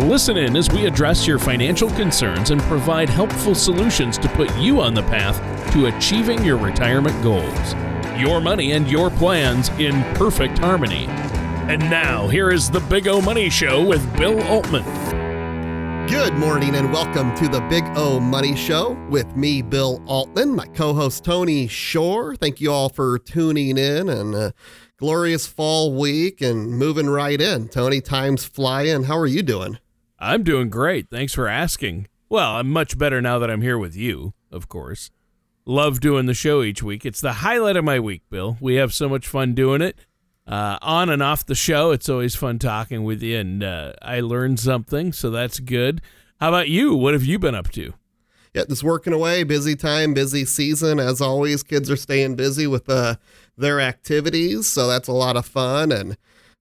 Listen in as we address your financial concerns and provide helpful solutions to put you on the path to achieving your retirement goals. Your money and your plans in perfect harmony. And now, here is the Big O Money Show with Bill Altman. Good morning and welcome to the Big O Money Show with me, Bill Altman, my co host, Tony Shore. Thank you all for tuning in and a glorious fall week and moving right in. Tony, time's flying. How are you doing? I'm doing great. Thanks for asking. Well, I'm much better now that I'm here with you, of course. Love doing the show each week. It's the highlight of my week, Bill. We have so much fun doing it. Uh, on and off the show, it's always fun talking with you, and uh, I learned something, so that's good. How about you? What have you been up to? Yeah, just working away. Busy time, busy season. As always, kids are staying busy with uh, their activities, so that's a lot of fun. And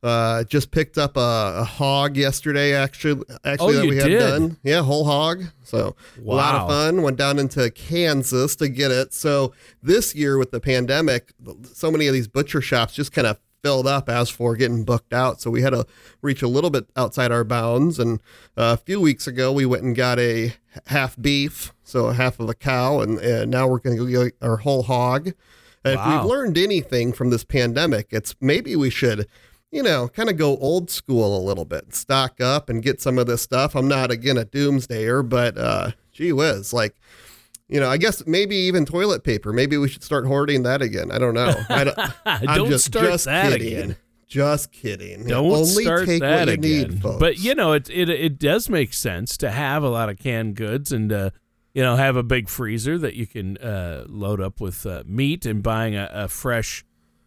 uh, just picked up a, a, hog yesterday. Actually, actually oh, that we did? done. Yeah, whole hog. So wow. a lot of fun. Went down into Kansas to get it. So this year with the pandemic, so many of these butcher shops just kind of filled up as for getting booked out. So we had to reach a little bit outside our bounds. And uh, a few weeks ago, we went and got a half beef, so a half of a cow, and, and now we're going to go get our whole hog. And wow. if we've learned anything from this pandemic, it's maybe we should you know, kind of go old school a little bit, stock up and get some of this stuff. I'm not again a doomsdayer, but uh, gee whiz, like, you know, I guess maybe even toilet paper. Maybe we should start hoarding that again. I don't know. I don't, don't just, start just that kidding. again. Just kidding. Don't Only start take that what you again. Need, folks. But you know, it, it it does make sense to have a lot of canned goods and uh, you know have a big freezer that you can uh, load up with uh, meat and buying a, a fresh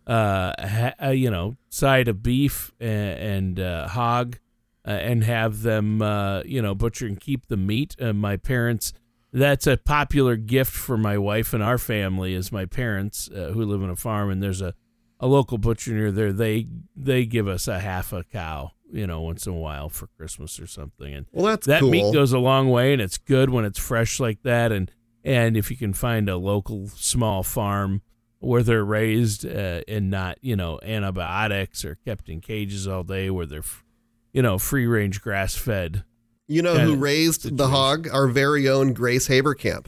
uh, ha, uh, you know, side of beef and, and uh, hog, uh, and have them, uh, you know, butcher and keep the meat. Uh, my parents, that's a popular gift for my wife and our family. Is my parents uh, who live on a farm, and there's a, a local butcher near there. They they give us a half a cow, you know, once in a while for Christmas or something. And well, that's that cool. meat goes a long way, and it's good when it's fresh like that. And and if you can find a local small farm where they're raised uh, and not you know antibiotics or kept in cages all day where they're you know free range grass fed you know who raised situation. the hog? Our very own grace haberkamp.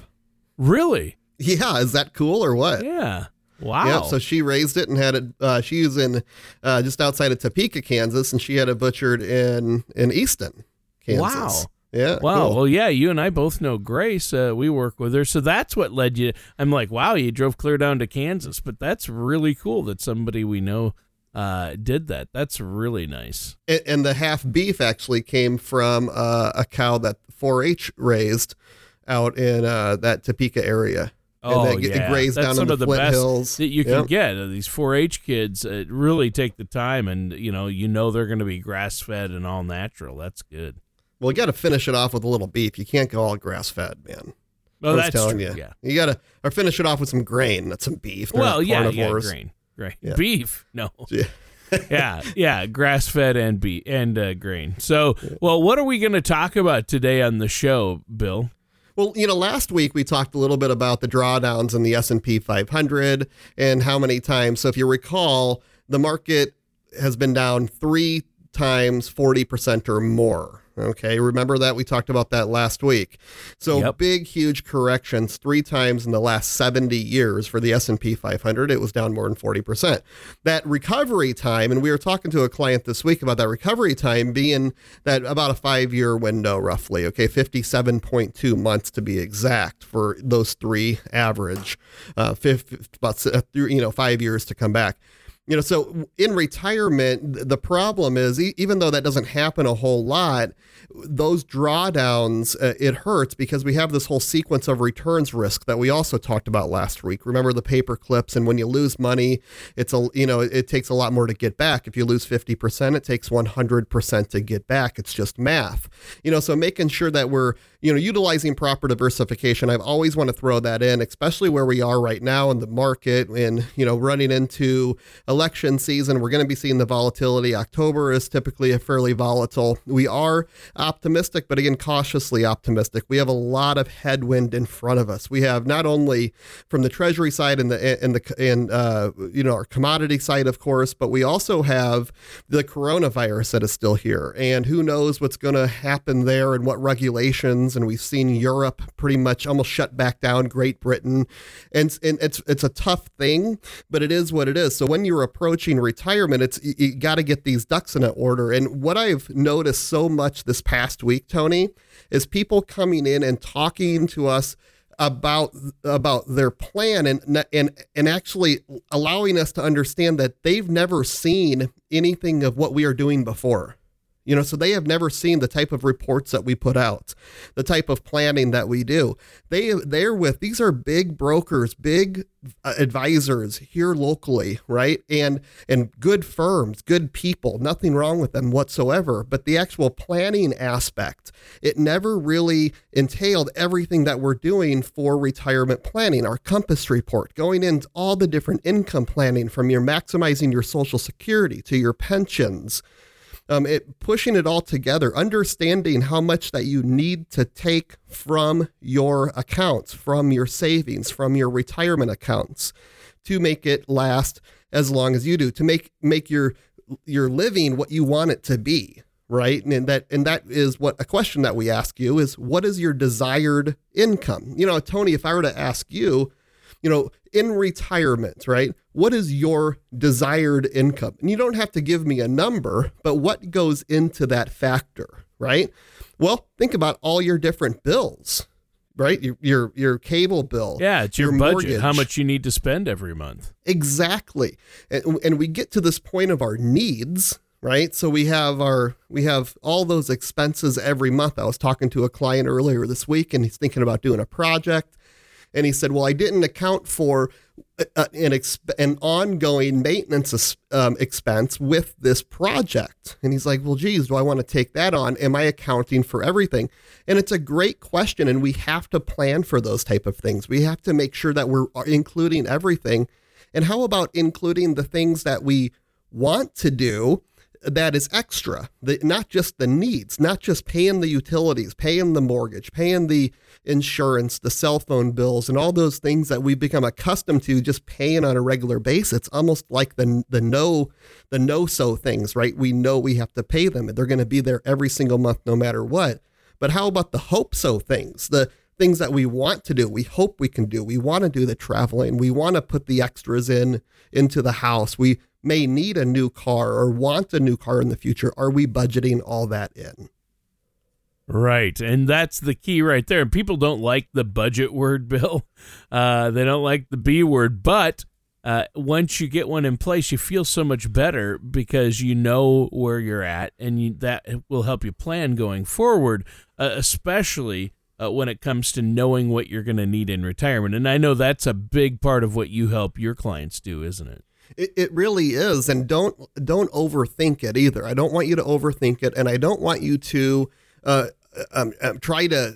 Really? Yeah is that cool or what? Yeah. Wow. yeah so she raised it and had it uh, she was in uh, just outside of topeka kansas and she had it butchered in in easton kansas. Wow yeah. Wow. Cool. Well, yeah, you and I both know Grace. Uh, we work with her. So that's what led you. I'm like, wow, you drove clear down to Kansas. But that's really cool that somebody we know uh, did that. That's really nice. And, and the half beef actually came from uh, a cow that 4 H raised out in uh, that Topeka area. Oh, and yeah. grazed That's down some the, of the Flint best Hills. that you can Yep. get. Uh, These 4-H kids uh, really take the time, and you know, you know they're going to be grass fed and all natural. That's good. Well, you got to finish it off with a little beef. You can't go all grass fed, man. Oh, that's telling true. you. Yeah. You got to or finish it off with some grain, not some beef. They're Well, yeah, yeah, grain, grain, Yeah. beef. No. Yeah. yeah, yeah, grass fed and beef and uh, grain. So, well, what are we going to talk about today on the show, Bill? Well, you know, last week we talked a little bit about the drawdowns in the S&P 500 and how many times. So if you recall, the market has been down 3 times 40% or more. Okay, remember that we talked about that last week. So Yep. big huge corrections 3 times in the last 70 years for the S&P 500, it was down more than 40%. That recovery time and we were talking to a client this week about that recovery time being that about a 5-year window roughly, okay, 57.2 months to be exact for those three average uh, fifth, about uh, you know 5 years to come back. You know, so in retirement, the problem is even though that doesn't happen a whole lot, those drawdowns, uh, it hurts because we have this whole sequence of returns risk that we also talked about last week. Remember the paper clips, and when you lose money, it's a you know it takes a lot more to get back. If you lose fifty percent, it takes one hundred percent to get back. It's just math, you know. So making sure that we're you know utilizing proper diversification, I've always want to throw that in, especially where we are right now in the market, and you know running into election season, we're going to be seeing the volatility. October is typically a fairly volatile. We are optimistic, but again, cautiously optimistic. We have a lot of headwind in front of us. We have not only from the Treasury side and the and the and uh, you know our commodity side, of course, but we also have the coronavirus that is still here, and who knows what's going to happen there and what regulations. And we've seen Europe pretty much almost shut back down, Great Britain, and and it's it's a tough thing, but it is what it is. So when you're approaching retirement, it's you, you got to get these ducks in an order. And what I've noticed so much this past week, Tony, is people coming in and talking to us about about their plan and and and actually allowing us to understand that they've never seen anything of what we are doing before. You know, so they have never seen the type of reports that we put out, the type of planning that we do. They they're with these are big brokers, big uh, advisors here locally, right? And and good firms, good people, nothing wrong with them whatsoever, but the actual planning aspect, it never really entailed everything that we're doing for retirement planning. Our compass report, going into all the different income planning from your maximizing your social security to your pensions um, it pushing it all together, understanding how much that you need to take from your accounts, from your savings, from your retirement accounts, to make it last as long as you do, to make make your your living what you want it to be, right? And that and that is what a question that we ask you is what is your desired income? You know, Tony, if I were to ask you, you know, in retirement, right? What is your desired income? And you don't have to give me a number, but what goes into that factor, right? Well, think about all your different bills, right? Your your, your cable bill. Yeah, it's your, your budget, mortgage. how much you need to spend every month. Exactly. And, and we get to this point of our needs, right? So we have our we have all those expenses every month. I was talking to a client earlier this week and he's thinking about doing a project and he said, "Well, I didn't account for uh, uh, an exp- an ongoing maintenance um, expense with this project." And he's like, "Well, geez, do I want to take that on? Am I accounting for everything?" And it's a great question, and we have to plan for those type of things. We have to make sure that we're uh, including everything. And how about including the things that we want to do that is extra, the, not just the needs, not just paying the utilities, paying the mortgage, paying the insurance, the cell phone bills, and all those things that we've become accustomed to just paying on a regular basis. It's almost like the the no the no so things, right? We know we have to pay them, and they're going to be there every single month, no matter what. But how about the hope so things? The things that we want to do, we hope we can do. We want to do the traveling. We want to put the extras in into the house. We may need a new car or want a new car in the future. Are we budgeting all that in? Right. And that's the key right there. And people don't like the budget word, Bill. Uh, they don't like the B word. But uh, once you get one in place, you feel so much better because you know where you're at and you, that will help you plan going forward, uh, especially uh, when it comes to knowing what you're going to need in retirement. And I know that's a big part of what you help your clients do, isn't it? It, it really is, and don't don't overthink it either. I don't want you to overthink it, and I don't want you to uh, um, um, try to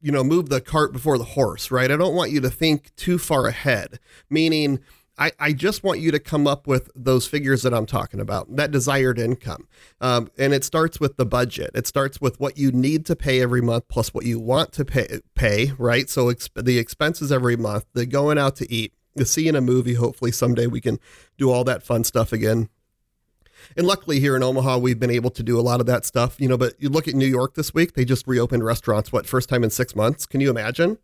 you know move the cart before the horse. Right? I don't want you to think too far ahead. Meaning, I, I just want you to come up with those figures that I'm talking about, that desired income, um, and it starts with the budget. It starts with what you need to pay every month plus what you want to pay. Pay right? So exp- the expenses every month, the going out to eat to see in a movie. Hopefully, someday we can do all that fun stuff again. And luckily, here in Omaha, we've been able to do a lot of that stuff, you know. But you look at New York this week, they just reopened restaurants, what, first time in six months? Can you imagine?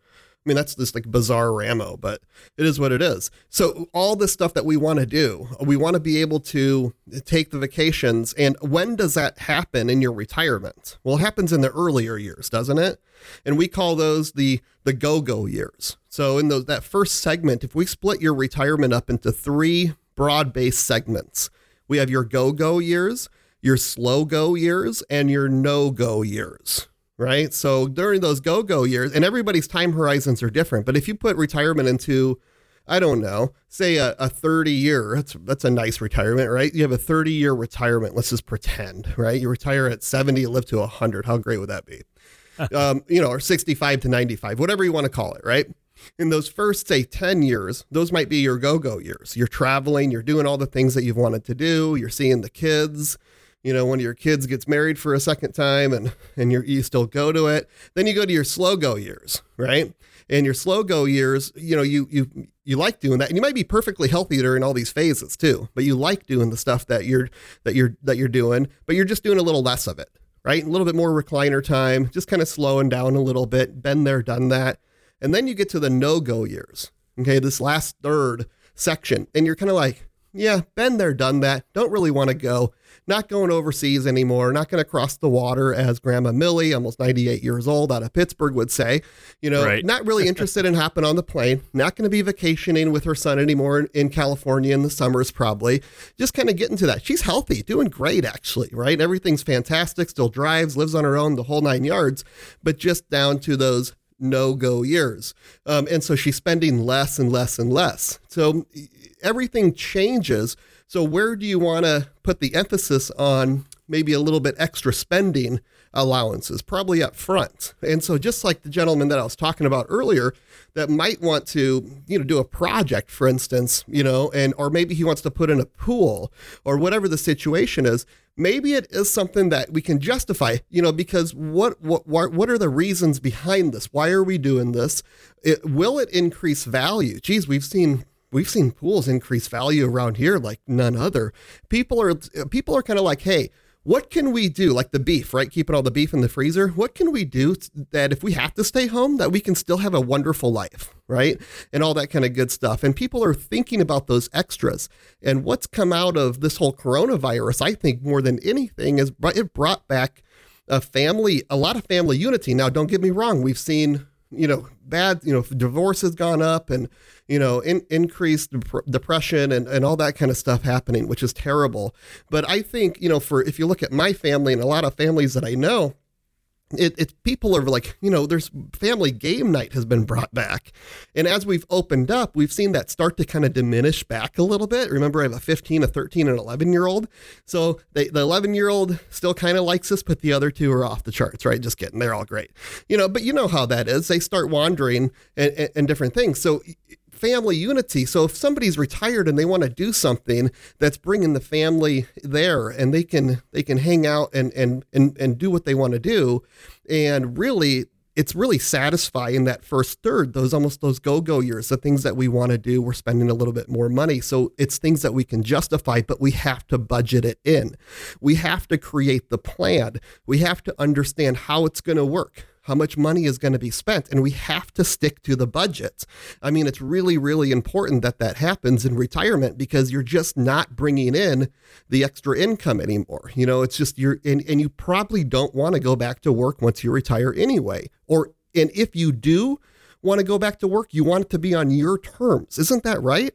I mean, that's just like bizarre Ramo, but it is what it is. So, all this stuff that we want to do, we want to be able to take the vacations. And when does that happen in your retirement? Well, it happens in the earlier years, doesn't it? And we call those the the go go years. So, in those, that first segment, if we split your retirement up into three broad based segments. We have your go go years, your slow go years, and your no go years right? So during those go go years, and everybody's time horizons are different, but if you put retirement into I don't know, say a, a 30 year, that's, that's a nice retirement, right? You have a 30 year retirement. Let's just pretend, right? You retire at 70, you live to 100. How great would that be? um, you know, or 65 to 95, whatever you want to call it, right? In those first, say, 10 years, those might be your go go years. You're traveling, you're doing all the things that you've wanted to do, you're seeing the kids. You know, one of your kids gets married for a second time and, and you still go to it. Then you go to your slow go years, right? And your slow go years, you know, you you you like doing that and you might be perfectly healthy during all these phases too but you like doing the stuff that you're that you're that you're doing but you're just doing a little less of it right a little bit more recliner time just kind of slowing down a little bit been there done that and then you get to the no-go years okay this last third section and you're kind of like yeah been there done that don't really want to go not going overseas anymore, not going to cross the water, as Grandma Millie, almost 98 years old, out of Pittsburgh, would say. You know, right. not really interested in hopping on the plane, not going to be vacationing with her son anymore in, in California in the summers, probably. Just kind of getting to that. She's healthy, doing great, actually, right? Everything's fantastic, still drives, lives on her own, the whole nine yards, but just down to those no go years. Um, and so she's spending less and less and less. So everything changes so, where do you want to put the emphasis on maybe a little bit extra spending allowances? Probably up front. And so, just like the gentleman that I was talking about earlier, that might want to, you know, do a project, for instance, you know, and or maybe he wants to put in a pool or whatever the situation is. Maybe it is something that we can justify, you know, because what what what are the reasons behind this? Why are we doing this? It, will it increase value? Geez, we've seen we've seen pools increase value around here like none other. People are people are kind of like, hey, what can we do? Like the beef, right? Keeping all the beef in the freezer. What can we do that if we have to stay home, that we can still have a wonderful life, right? And all that kind of good stuff. And people are thinking about those extras. And what's come out of this whole coronavirus, I think, more than anything, is it brought back a family, a lot of family unity. Now, don't get me wrong. We've seen you know, bad, you know, divorce has gone up and, you know, in, increased dep- depression and, and all that kind of stuff happening, which is terrible. But I think, you know, for if you look at my family and a lot of families that I know, it, it's people are like, you know, there's family game night has been brought back. And as we've opened up, we've seen that start to kind of diminish back a little bit. Remember, I have a 15, a 13, and 11 year old. So they, the 11 year old still kind of likes us, but the other two are off the charts, right? Just kidding. They're all great. You know, but you know how that is. They start wandering and, and, and different things. So family unity. So if somebody's retired and they want to do something that's bringing the family there and they can they can hang out and and and, and do what they want to do and really it's really satisfying that first third those almost those go-go years the things that we want to do we're spending a little bit more money. So it's things that we can justify but we have to budget it in. We have to create the plan. We have to understand how it's going to work how much money is going to be spent and we have to stick to the budget. I mean it's really really important that that happens in retirement because you're just not bringing in the extra income anymore. You know it's just you're and, and you probably don't want to go back to work once you retire anyway. Or and if you do want to go back to work you want it to be on your terms. Isn't that right?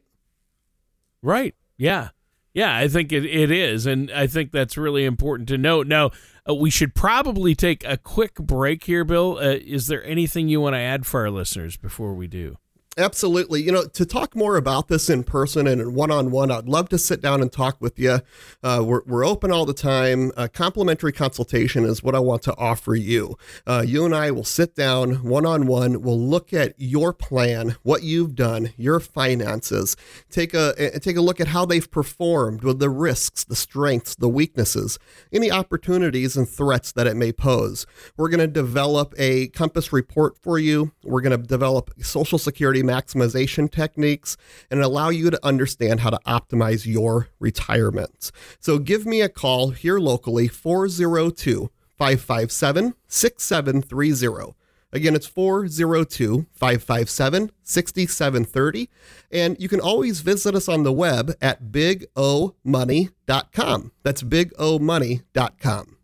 Right. Yeah. Yeah, I think it, it is. And I think that's really important to note. Now, uh, we should probably take a quick break here, Bill. Uh, is there anything you want to add for our listeners before we do? Absolutely. You know, to talk more about this in person and one on one, I'd love to sit down and talk with you. Uh, we're, we're open all the time. A complimentary consultation is what I want to offer you. Uh, you and I will sit down one on one. We'll look at your plan, what you've done, your finances, take a, take a look at how they've performed with the risks, the strengths, the weaknesses, any opportunities and threats that it may pose. We're going to develop a compass report for you. We're going to develop social security maximization techniques and allow you to understand how to optimize your retirement. So give me a call here locally 402 557 6730. Again, it's 402 557 6730. And you can always visit us on the web at bigomoney.com. That's bigomoney.com.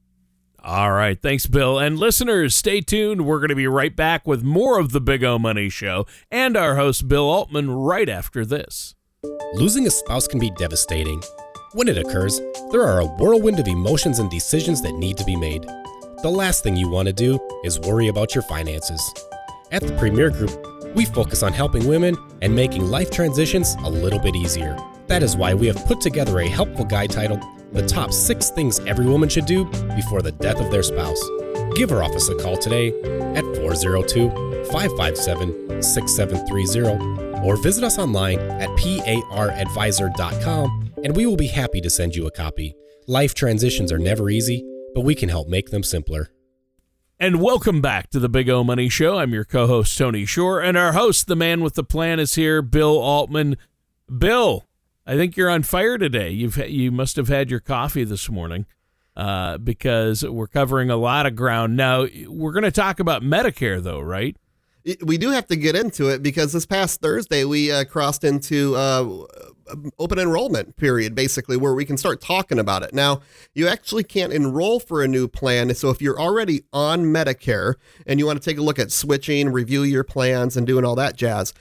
All right. Thanks, Bill. And listeners, stay tuned. We're going to be right back with more of the Big O Money Show and our host, Bill Altman, right after this. Losing a spouse can be devastating. When it occurs, there are a whirlwind of emotions and decisions that need to be made. The last thing you want to do is worry about your finances. At the Premier Group, we focus on helping women and making life transitions a little bit easier. That is why we have put together a helpful guide titled The Top 6 Things Every Woman Should Do Before the Death of Their Spouse. Give our office a call today at 402 557 6730 or visit us online at paradvisor.com and we will be happy to send you a copy. Life transitions are never easy, but we can help make them simpler. And welcome back to the Big O Money Show. I'm your co host, Tony Shore, and our host, the man with the plan, is here, Bill Altman. Bill, I think you're on fire today. You've You must have had your coffee this morning uh, because we're covering a lot of ground. Now, we're going to talk about Medicare, though, right? We do have to get into it because this past Thursday we uh, crossed into uh, open enrollment period, basically, where we can start talking about it. Now, you actually can't enroll for a new plan. So if you're already on Medicare and you want to take a look at switching, review your plans, and doing all that jazz,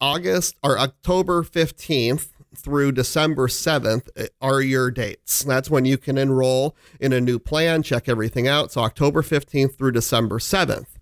August or October 15th through December 7th uh, are your dates. That's when you can enroll in a new plan, check everything out. So October 15th through December 7th.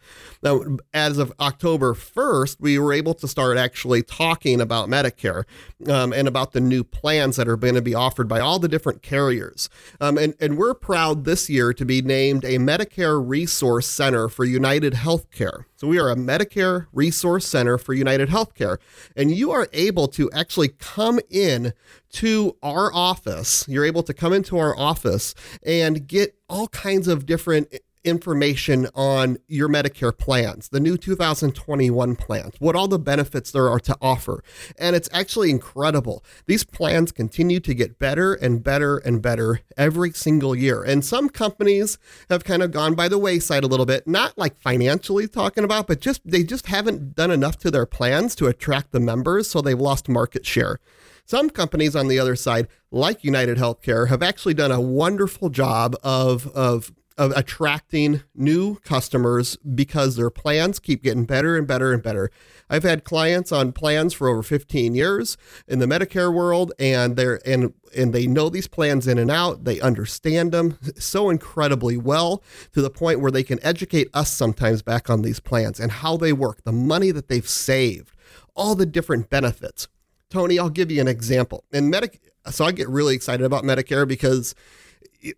Now, as of October 1st, we were able to start actually talking about Medicare um, and about the new plans that are going to be offered by all the different carriers. Um, and, and we're proud this year to be named a Medicare Resource Center for United Healthcare. So we are a Medicare Resource Center for United Healthcare. And you are able to actually come in to our office. You're able to come into our office and get all kinds of different information on your Medicare plans, the new 2021 plans, what all the benefits there are to offer. And it's actually incredible. These plans continue to get better and better and better every single year. And some companies have kind of gone by the wayside a little bit, not like financially talking about, but just they just haven't done enough to their plans to attract the members, so they've lost market share. Some companies on the other side, like United Healthcare, have actually done a wonderful job of, of of attracting new customers because their plans keep getting better and better and better. I've had clients on plans for over 15 years in the Medicare world and they're and and they know these plans in and out. They understand them so incredibly well to the point where they can educate us sometimes back on these plans and how they work, the money that they've saved, all the different benefits. Tony, I'll give you an example. In Medic so I get really excited about Medicare because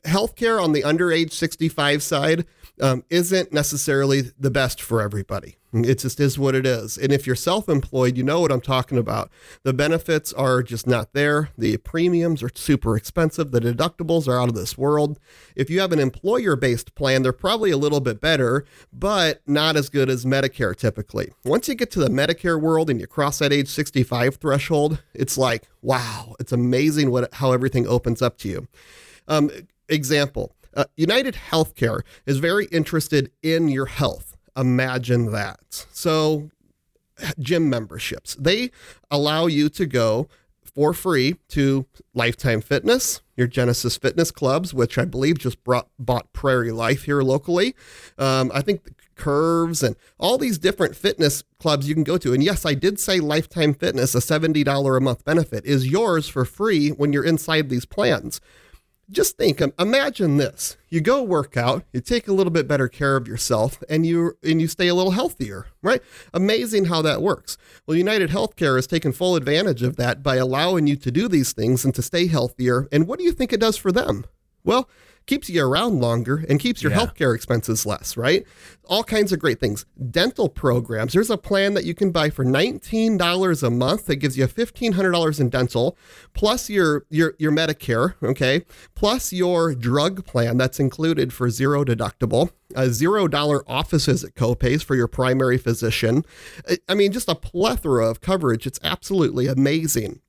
healthcare on the under age 65 side um, isn't necessarily the best for everybody. It just is what it is. And if you're self employed, you know what I'm talking about. The benefits are just not there. The premiums are super expensive. The deductibles are out of this world. If you have an employer based plan, they're probably a little bit better, but not as good as Medicare typically. Once you get to the Medicare world and you cross that age 65 threshold, it's like, wow, it's amazing what how everything opens up to you. Um, example uh, United Healthcare is very interested in your health. Imagine that. So, gym memberships, they allow you to go for free to Lifetime Fitness, your Genesis Fitness clubs, which I believe just brought, bought Prairie Life here locally. Um, I think Curves and all these different fitness clubs you can go to. And yes, I did say Lifetime Fitness, a $70 a month benefit, is yours for free when you're inside these plans just think imagine this. You go work out you take a little bit better care of yourself and you and you stay a little healthier right? Amazing how that works. Well united healthcare has taken full advantage of that by allowing you to do these things and to stay healthier. And what do you think it does for them? Well keeps you around longer and keeps your yeah. healthcare expenses less, right? All kinds of great things. Dental programs. There's a plan that you can buy for $19 a month that gives you $1,500 in dental, plus your, your, your Medicare, okay? Plus your drug plan that's included for zero deductible, a zero dollar office visit copays for your primary physician. I mean, just a plethora of coverage. It's absolutely amazing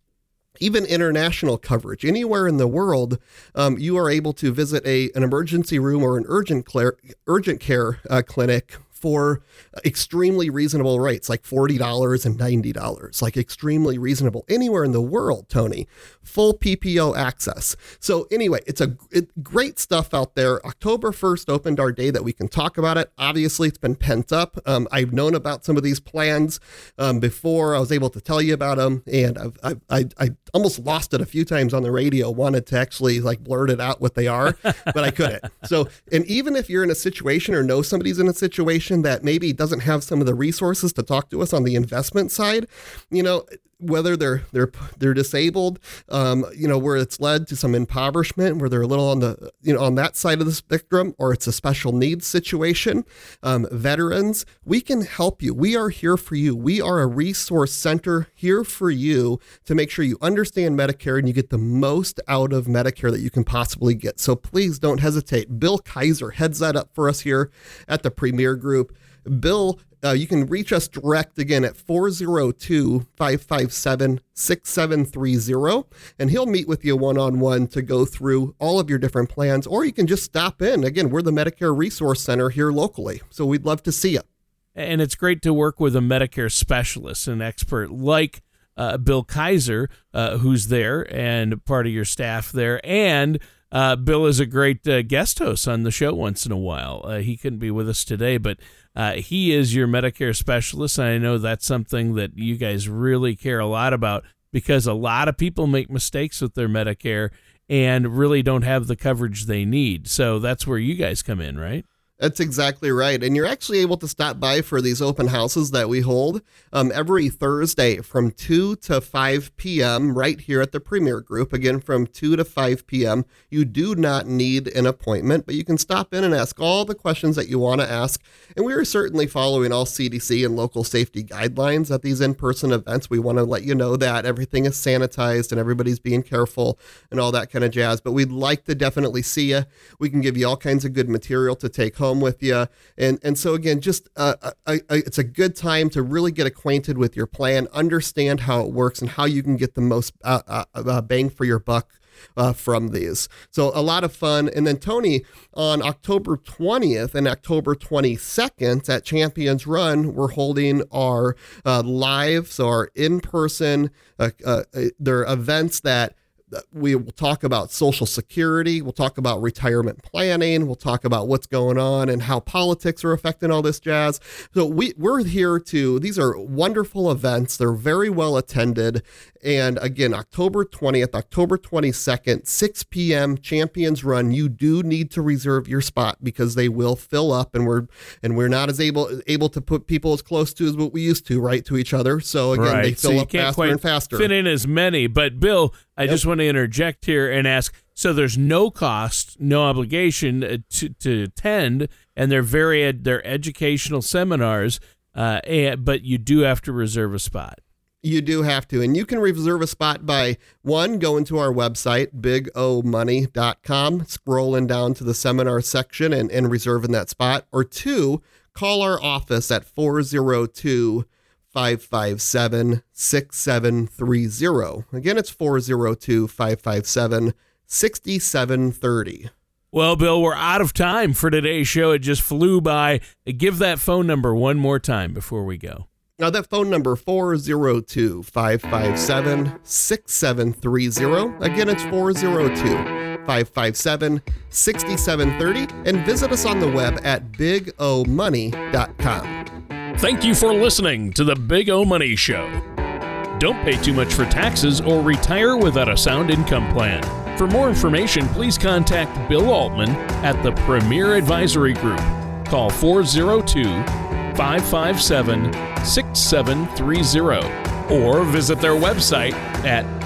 even international coverage. Anywhere in the world um, you are able to visit a an emergency room or an urgent care urgent care uh, clinic for extremely reasonable rates, like $40 and $90, like extremely reasonable anywhere in the world, Tony. Full PPO access. So, anyway, it's a it, great stuff out there. October 1st opened our day that we can talk about it. Obviously, it's been pent up. Um, I've known about some of these plans um, before I was able to tell you about them, and I've, I've, I, I almost lost it a few times on the radio, wanted to actually like blurt it out what they are, but I couldn't. So, and even if you're in a situation or know somebody's in a situation that maybe doesn't have some of the resources to talk to us on the investment side, you know, whether they're they're they're disabled, um, you know, where it's led to some impoverishment, where they're a little on the you know on that side of the spectrum, or it's a special needs situation, um, veterans, we can help you. We are here for you. We are a resource center here for you to make sure you understand Medicare and you get the most out of Medicare that you can possibly get. So please don't hesitate. Bill Kaiser heads that up for us here at the Premier Group. Bill uh, you can reach us direct again at 402 557 6730, and he'll meet with you one on one to go through all of your different plans, or you can just stop in. Again, we're the Medicare Resource Center here locally, so we'd love to see you. And it's great to work with a Medicare specialist, an expert like uh, Bill Kaiser, uh, who's there and part of your staff there, and uh, Bill is a great uh, guest host on the show once in a while. Uh, he couldn't be with us today, but uh, he is your Medicare specialist. And I know that's something that you guys really care a lot about because a lot of people make mistakes with their Medicare and really don't have the coverage they need. So that's where you guys come in, right? That's exactly right. And you're actually able to stop by for these open houses that we hold um, every Thursday from 2 to 5 p.m. right here at the Premier Group. Again, from 2 to 5 p.m. You do not need an appointment, but you can stop in and ask all the questions that you want to ask. And we are certainly following all CDC and local safety guidelines at these in person events. We want to let you know that everything is sanitized and everybody's being careful and all that kind of jazz. But we'd like to definitely see you. We can give you all kinds of good material to take home home with you. And and so again, just uh, uh, I, it's a good time to really get acquainted with your plan, understand how it works, and how you can get the most uh, uh, uh bang for your buck. Uh, from these. So a lot of fun. And then Tony, on October 20th and October 22nd at Champions Run, we're holding our uh, live, so our in person, uh, there are events that we will talk about social security. We'll talk about retirement planning. We'll talk about what's going on and how politics are affecting all this jazz. So we, we're here to, these are wonderful events. They're very well attended. And again, October 20th, October 22nd, 6 p.m. Champions Run. You do need to reserve your spot because they will fill up, and we're and we're not as able able to put people as close to as what we used to, right, to each other. So again, right. they fill so up faster and faster. Fit in as many. But Bill, I yep. just want to interject here and ask. So there's no cost, no obligation uh, to, to attend, and they're very ed- they're educational seminars. Uh, and, but you do have to reserve a spot. You do have to. And you can reserve a spot by one, going to our website, bigomoney.com, scrolling down to the seminar section and, and reserving that spot. Or two, call our office at 402 557 6730. Again, it's 402 557 6730. Well, Bill, we're out of time for today's show. It just flew by. Give that phone number one more time before we go. Now, that phone number 402 557 6730. Again, it's 402 557 6730. And visit us on the web at bigomoney.com. Thank you for listening to the Big O Money Show. Don't pay too much for taxes or retire without a sound income plan. For more information, please contact Bill Altman at the Premier Advisory Group. Call 402 557 6730 or visit their website at